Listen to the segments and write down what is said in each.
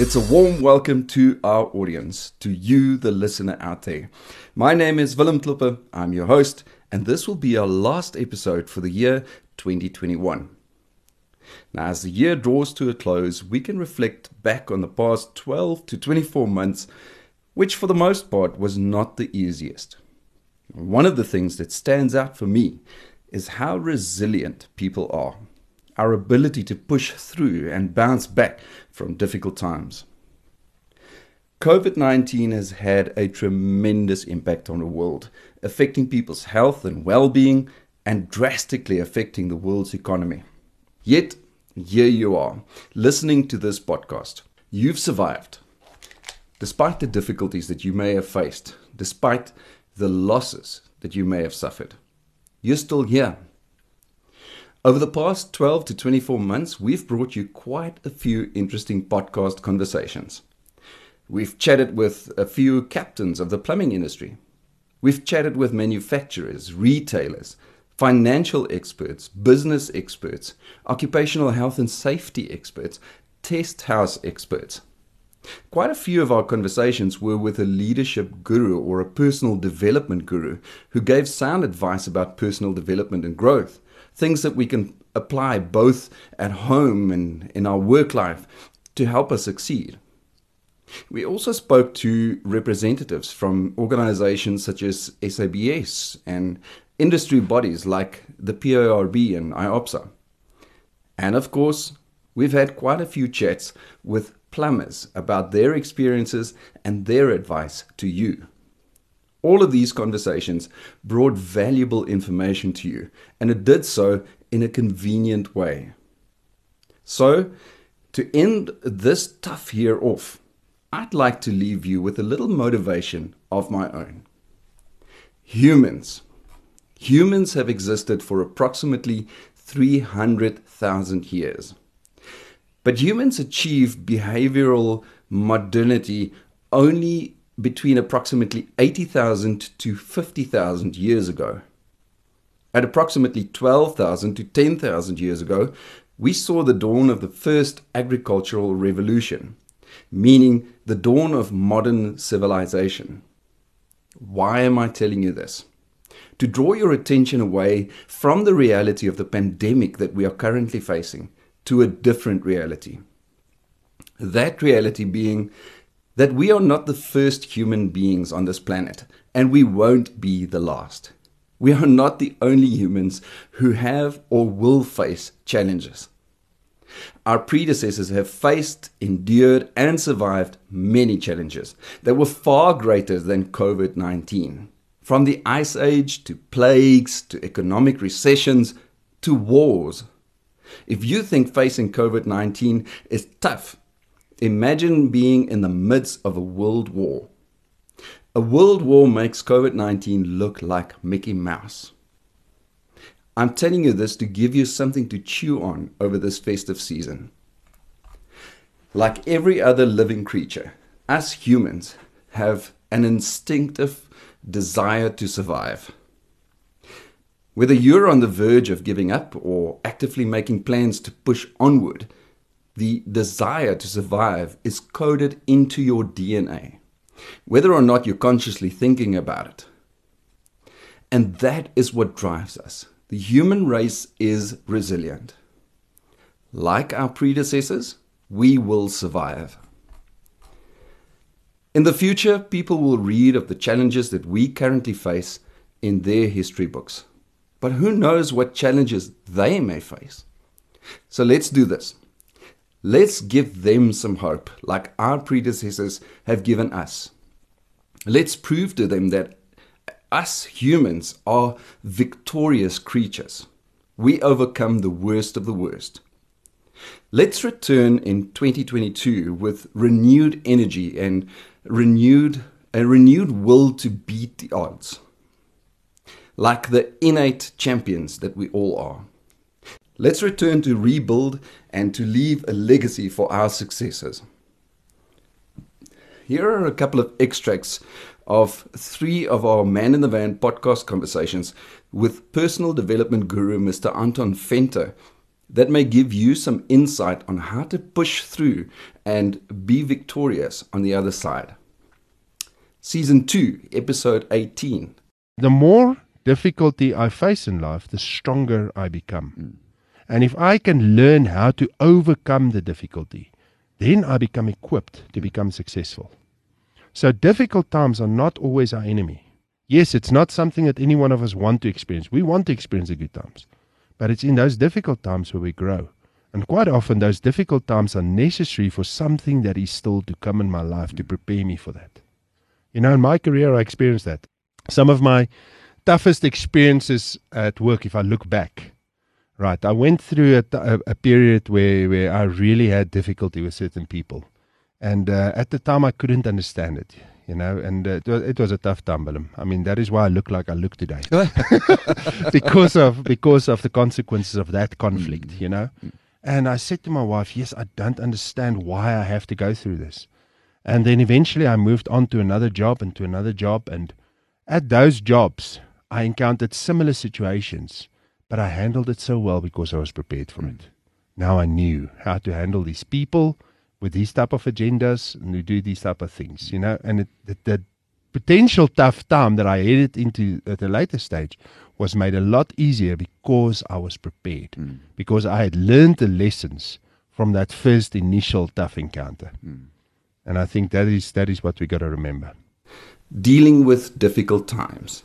It's a warm welcome to our audience, to you, the listener out there. My name is Willem Klopper, I'm your host, and this will be our last episode for the year 2021. Now, as the year draws to a close, we can reflect back on the past 12 to 24 months, which for the most part was not the easiest. One of the things that stands out for me is how resilient people are our ability to push through and bounce back from difficult times. COVID 19 has had a tremendous impact on the world, affecting people's health and well being and drastically affecting the world's economy. Yet, here you are, listening to this podcast. You've survived. Despite the difficulties that you may have faced, despite the losses that you may have suffered, you're still here over the past 12 to 24 months, we've brought you quite a few interesting podcast conversations. We've chatted with a few captains of the plumbing industry. We've chatted with manufacturers, retailers, financial experts, business experts, occupational health and safety experts, test house experts. Quite a few of our conversations were with a leadership guru or a personal development guru who gave sound advice about personal development and growth things that we can apply both at home and in our work life to help us succeed. We also spoke to representatives from organizations such as SABS and industry bodies like the PIRB and IOPSA. And of course, we've had quite a few chats with plumbers about their experiences and their advice to you. All of these conversations brought valuable information to you, and it did so in a convenient way. So, to end this tough year off, I'd like to leave you with a little motivation of my own. Humans. Humans have existed for approximately 300,000 years. But humans achieve behavioral modernity only between approximately 80,000 to 50,000 years ago. At approximately 12,000 to 10,000 years ago, we saw the dawn of the first agricultural revolution, meaning the dawn of modern civilization. Why am I telling you this? To draw your attention away from the reality of the pandemic that we are currently facing to a different reality. That reality being that we are not the first human beings on this planet, and we won't be the last. We are not the only humans who have or will face challenges. Our predecessors have faced, endured, and survived many challenges that were far greater than COVID 19. From the Ice Age to plagues to economic recessions to wars. If you think facing COVID 19 is tough Imagine being in the midst of a world war. A world war makes COVID 19 look like Mickey Mouse. I'm telling you this to give you something to chew on over this festive season. Like every other living creature, us humans have an instinctive desire to survive. Whether you're on the verge of giving up or actively making plans to push onward, the desire to survive is coded into your DNA, whether or not you're consciously thinking about it. And that is what drives us. The human race is resilient. Like our predecessors, we will survive. In the future, people will read of the challenges that we currently face in their history books. But who knows what challenges they may face? So let's do this. Let's give them some hope, like our predecessors have given us. Let's prove to them that us humans are victorious creatures. We overcome the worst of the worst. Let's return in 2022 with renewed energy and renewed a renewed will to beat the odds. Like the innate champions that we all are. Let's return to rebuild and to leave a legacy for our successors. Here are a couple of extracts of three of our Man in the Van podcast conversations with personal development guru Mr. Anton Venter that may give you some insight on how to push through and be victorious on the other side. Season 2, Episode 18. The more difficulty I face in life, the stronger I become. Mm. And if I can learn how to overcome the difficulty, then I become equipped to become successful. So difficult times are not always our enemy. Yes, it's not something that any one of us want to experience. We want to experience the good times. But it's in those difficult times where we grow. And quite often those difficult times are necessary for something that is still to come in my life to prepare me for that. You know, in my career I experienced that. Some of my toughest experiences at work, if I look back, right, I went through a, a, a period where, where I really had difficulty with certain people. And uh, at the time, I couldn't understand it, you know, and uh, it, was, it was a tough time, Willem. I mean, that is why I look like I look today, because of because of the consequences of that conflict, mm. you know. Mm. And I said to my wife, "Yes, I don't understand why I have to go through this." And then eventually, I moved on to another job and to another job, and at those jobs, I encountered similar situations, but I handled it so well because I was prepared for it. Now I knew how to handle these people with these type of agendas and we do these type of things, you know. And it, the, the potential tough time that I headed into at a later stage was made a lot easier because I was prepared, mm. because I had learned the lessons from that first initial tough encounter. Mm. And I think that is that is what we got to remember. Dealing with difficult times.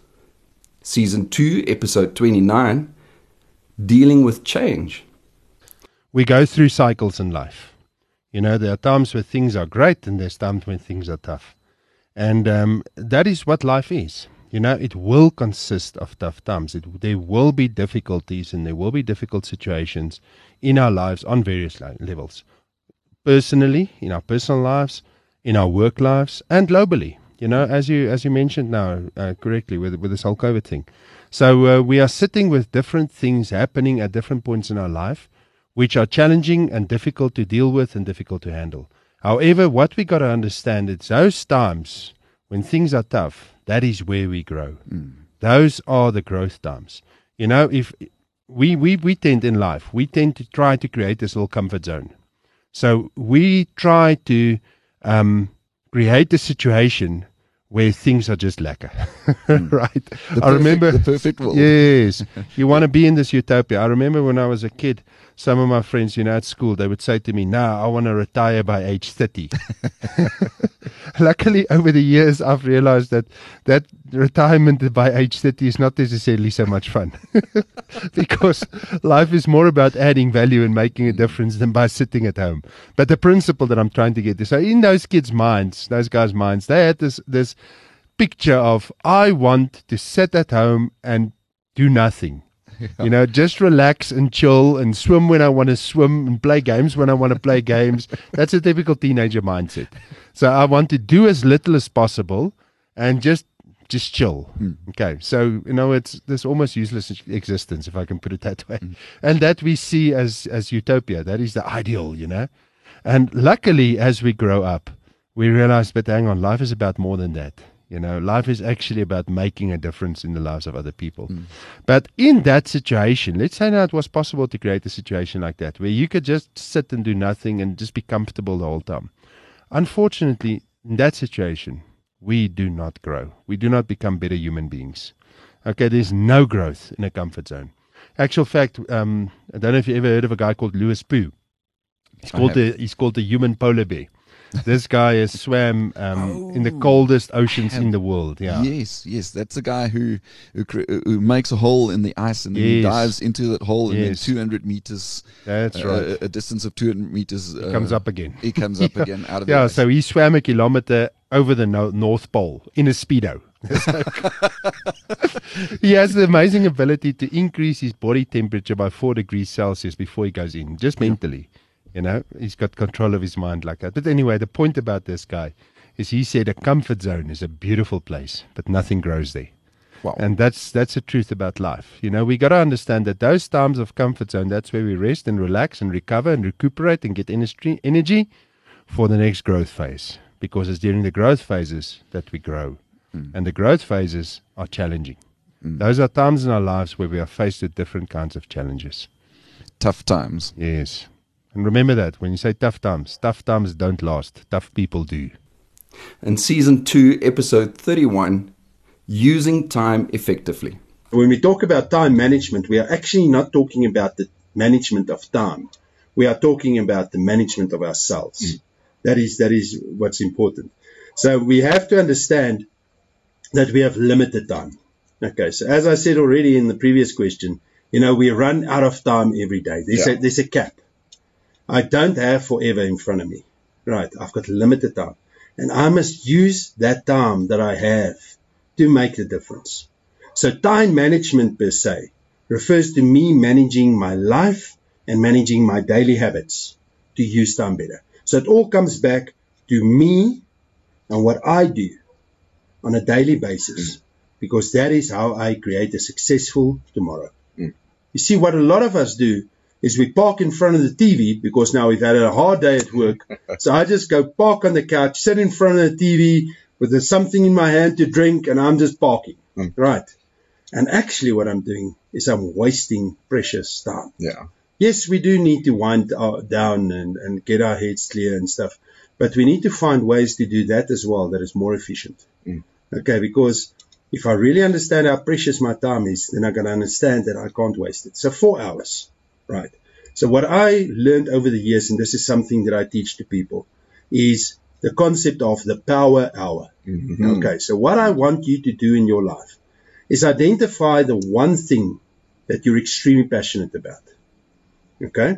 Season 2, episode 29, dealing with change. We go through cycles in life you know, there are times where things are great and there's times when things are tough. And um, that is what life is. You know, it will consist of tough times. It, there will be difficulties and there will be difficult situations in our lives on various levels. Personally, in our personal lives, in our work lives, and globally. You know, as you as you mentioned now uh, correctly with with this whole COVID thing. So uh, we are sitting with different things happening at different points in our life, which are challenging and difficult to deal with and difficult to handle. However, what we got to understand is those times when things are tough, that is where we grow. Mm. Those are the growth times. You know, if we, we, we tend in life, we tend to try to create this little comfort zone. So we try to um, create a situation where things are just lekker, mm. right? The I perfect, remember the perfect world. Yes, you want to be in this utopia. I remember when I was a kid, some of my friends, you know, at school, they would say to me, "Now I want to retire by age 30." Luckily, over the years, I've realized that that retirement by age 30 is not necessarily so much fun because life is more about adding value and making a difference than by sitting at home. But the principle that I'm trying to get is so in those kids' minds, those guys' minds, they had this this picture of I want to sit at home and do nothing. You know, just relax and chill and swim when I want to swim and play games when I want to play games. That's a typical teenager mindset. So I want to do as little as possible and just just chill. Mm. Okay, so you know it's this almost useless existence, if I can put it that way, mm. and that we see as as utopia. That is the ideal, you know. And luckily, as we grow up, we realize, but hang on, life is about more than that. You know, life is actually about making a difference in the lives of other people. Mm. But in that situation, let's say now it was possible to create a situation like that where you could just sit and do nothing and just be comfortable the whole time. Unfortunately, in that situation, we do not grow. We do not become better human beings. Okay, there's no growth in a comfort zone. Actual fact, um, I don't know if you ever heard of a guy called Lewis Pugh. He's called the he's called the human polar bear this guy has swam um, oh, in the oh, coldest oceans in the world. Yeah. Yes, yes, that's a guy who who, who makes a hole in the ice and then yes. dives into that hole yes. and then 200 meters. That's uh, right. A, distance of 200 meters. Uh, comes up again. He comes up yeah. again out of the ice. yeah. So he swam a kilometer over the no- North Pole in a speedo. he has the amazing ability to increase his body temperature by four degrees Celsius before he goes in, just mentally. You know, he's got control of his mind like that. But anyway, the point about this guy is he said a comfort zone is a beautiful place, but nothing grows there. Wow. And that's that's the truth about life. You know, we got to understand that those times of comfort zone, that's where we rest and relax and recover and recuperate and get energy energy for the next growth phase. Because it's during the growth phases that we grow. Mm. And the growth phases are challenging. Mm. Those are times in our lives where we are faced with different kinds of challenges. Tough times. Yes. And remember that when you say tough times, tough times don't last. Tough people do. In season two, episode 31 Using Time Effectively. When we talk about time management, we are actually not talking about the management of time. We are talking about the management of ourselves. Mm. That is that is what's important. So we have to understand that we have limited time. Okay, so as I said already in the previous question, you know, we run out of time every day. There's Yeah. a there's a cap. I don't have forever in front of me. Right, I've got limited time. And I must use that time that I have to make the difference. So time management per se refers to me managing my life and managing my daily habits to use time better. So it all comes back to me and what I do on a daily basis because that is how I create a successful tomorrow. Mm. You see, what a lot of us do is we park in front of the TV because now we've had a hard day at work. so I just go park on the couch, sit in front of the TV with something in my hand to drink, and I'm just parking. Hmm. Right. And actually, what I'm doing is I'm wasting precious time. Yeah. Yes, we do need to wind our, down and, and get our heads clear and stuff, but we need to find ways to do that as well that is more efficient. Hmm. Okay, because if I really understand how precious my time is, then I can understand that I can't waste it. So four hours, right? So what I learned over the years, and this is something that I teach to people, is the concept of the power hour. Mm-hmm. Okay, so what I want you to do in your life is identify the one thing that you're extremely passionate about. Okay?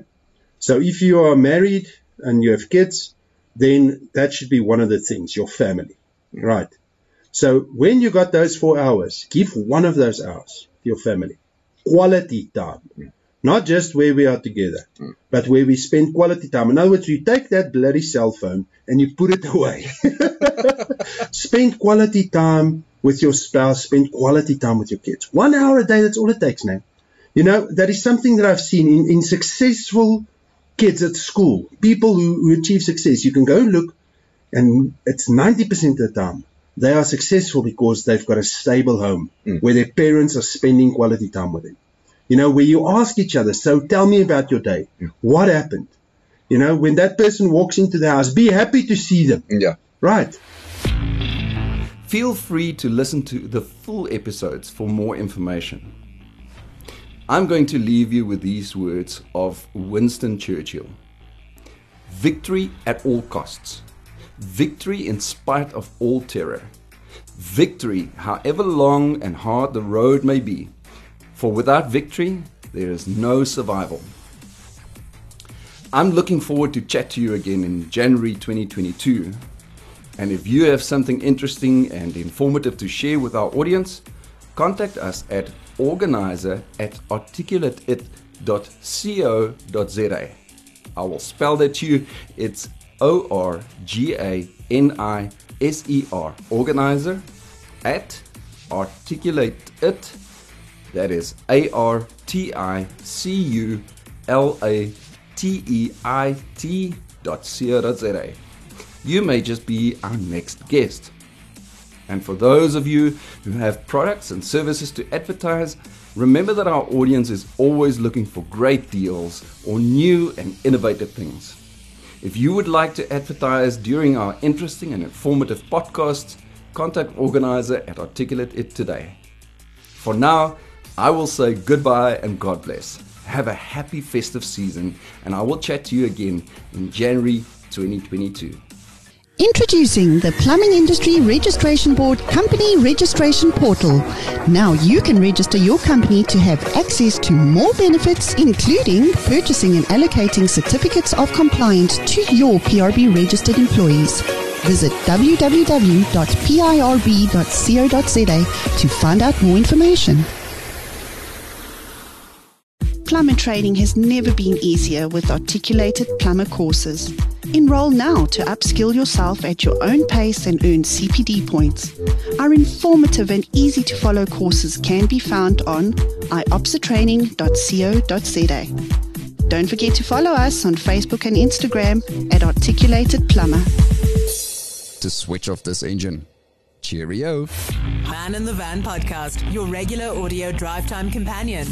So if you are married and you have kids, then that should be one of the things, your family. Right? So when you got those four hours, give one of those hours to your family. Quality time. Mm-hmm. Not just where we are together, hmm. but where we spend quality time. In other words, you take that bloody cell phone and you put it away. spend quality time with your spouse, spend quality time with your kids. One hour a day, that's all it takes, man. You know, that is something that I've seen in, in successful kids at school, people who, who achieve success. You can go and look, and it's 90% of the time they are successful because they've got a stable home hmm. where their parents are spending quality time with them. You know, where you ask each other, so tell me about your day. What happened? You know, when that person walks into the house, be happy to see them. Yeah. Right. Feel free to listen to the full episodes for more information. I'm going to leave you with these words of Winston Churchill Victory at all costs, victory in spite of all terror, victory however long and hard the road may be, for without victory there is no survival. I'm looking forward to chat to you again in January 2022. And if you have something interesting and informative to share with our audience, contact us at organizer at articulateit.co.za. I will spell that to you. It's O R G A N I S E R, organizer at articulate it. That is A R T I C U L A T E I T dot co.za. You may just be our next guest. And for those of you who have products and services to advertise, remember that our audience is always looking for great deals or new and innovative things. If you would like to advertise during our interesting and informative podcasts, contact organizer at Articulate It today. For now, I will say goodbye and God bless. Have a happy festive season, and I will chat to you again in January 2022. Introducing the Plumbing Industry Registration Board Company Registration Portal. Now you can register your company to have access to more benefits, including purchasing and allocating certificates of compliance to your PRB registered employees. Visit www.pirb.co.za to find out more information. Plumber training has never been easier with articulated plumber courses. Enroll now to upskill yourself at your own pace and earn CPD points. Our informative and easy to follow courses can be found on iopsatraining.co.za. Don't forget to follow us on Facebook and Instagram at Articulated Plumber. To switch off this engine. Cheerio. Man in the Van podcast, your regular audio drive time companion.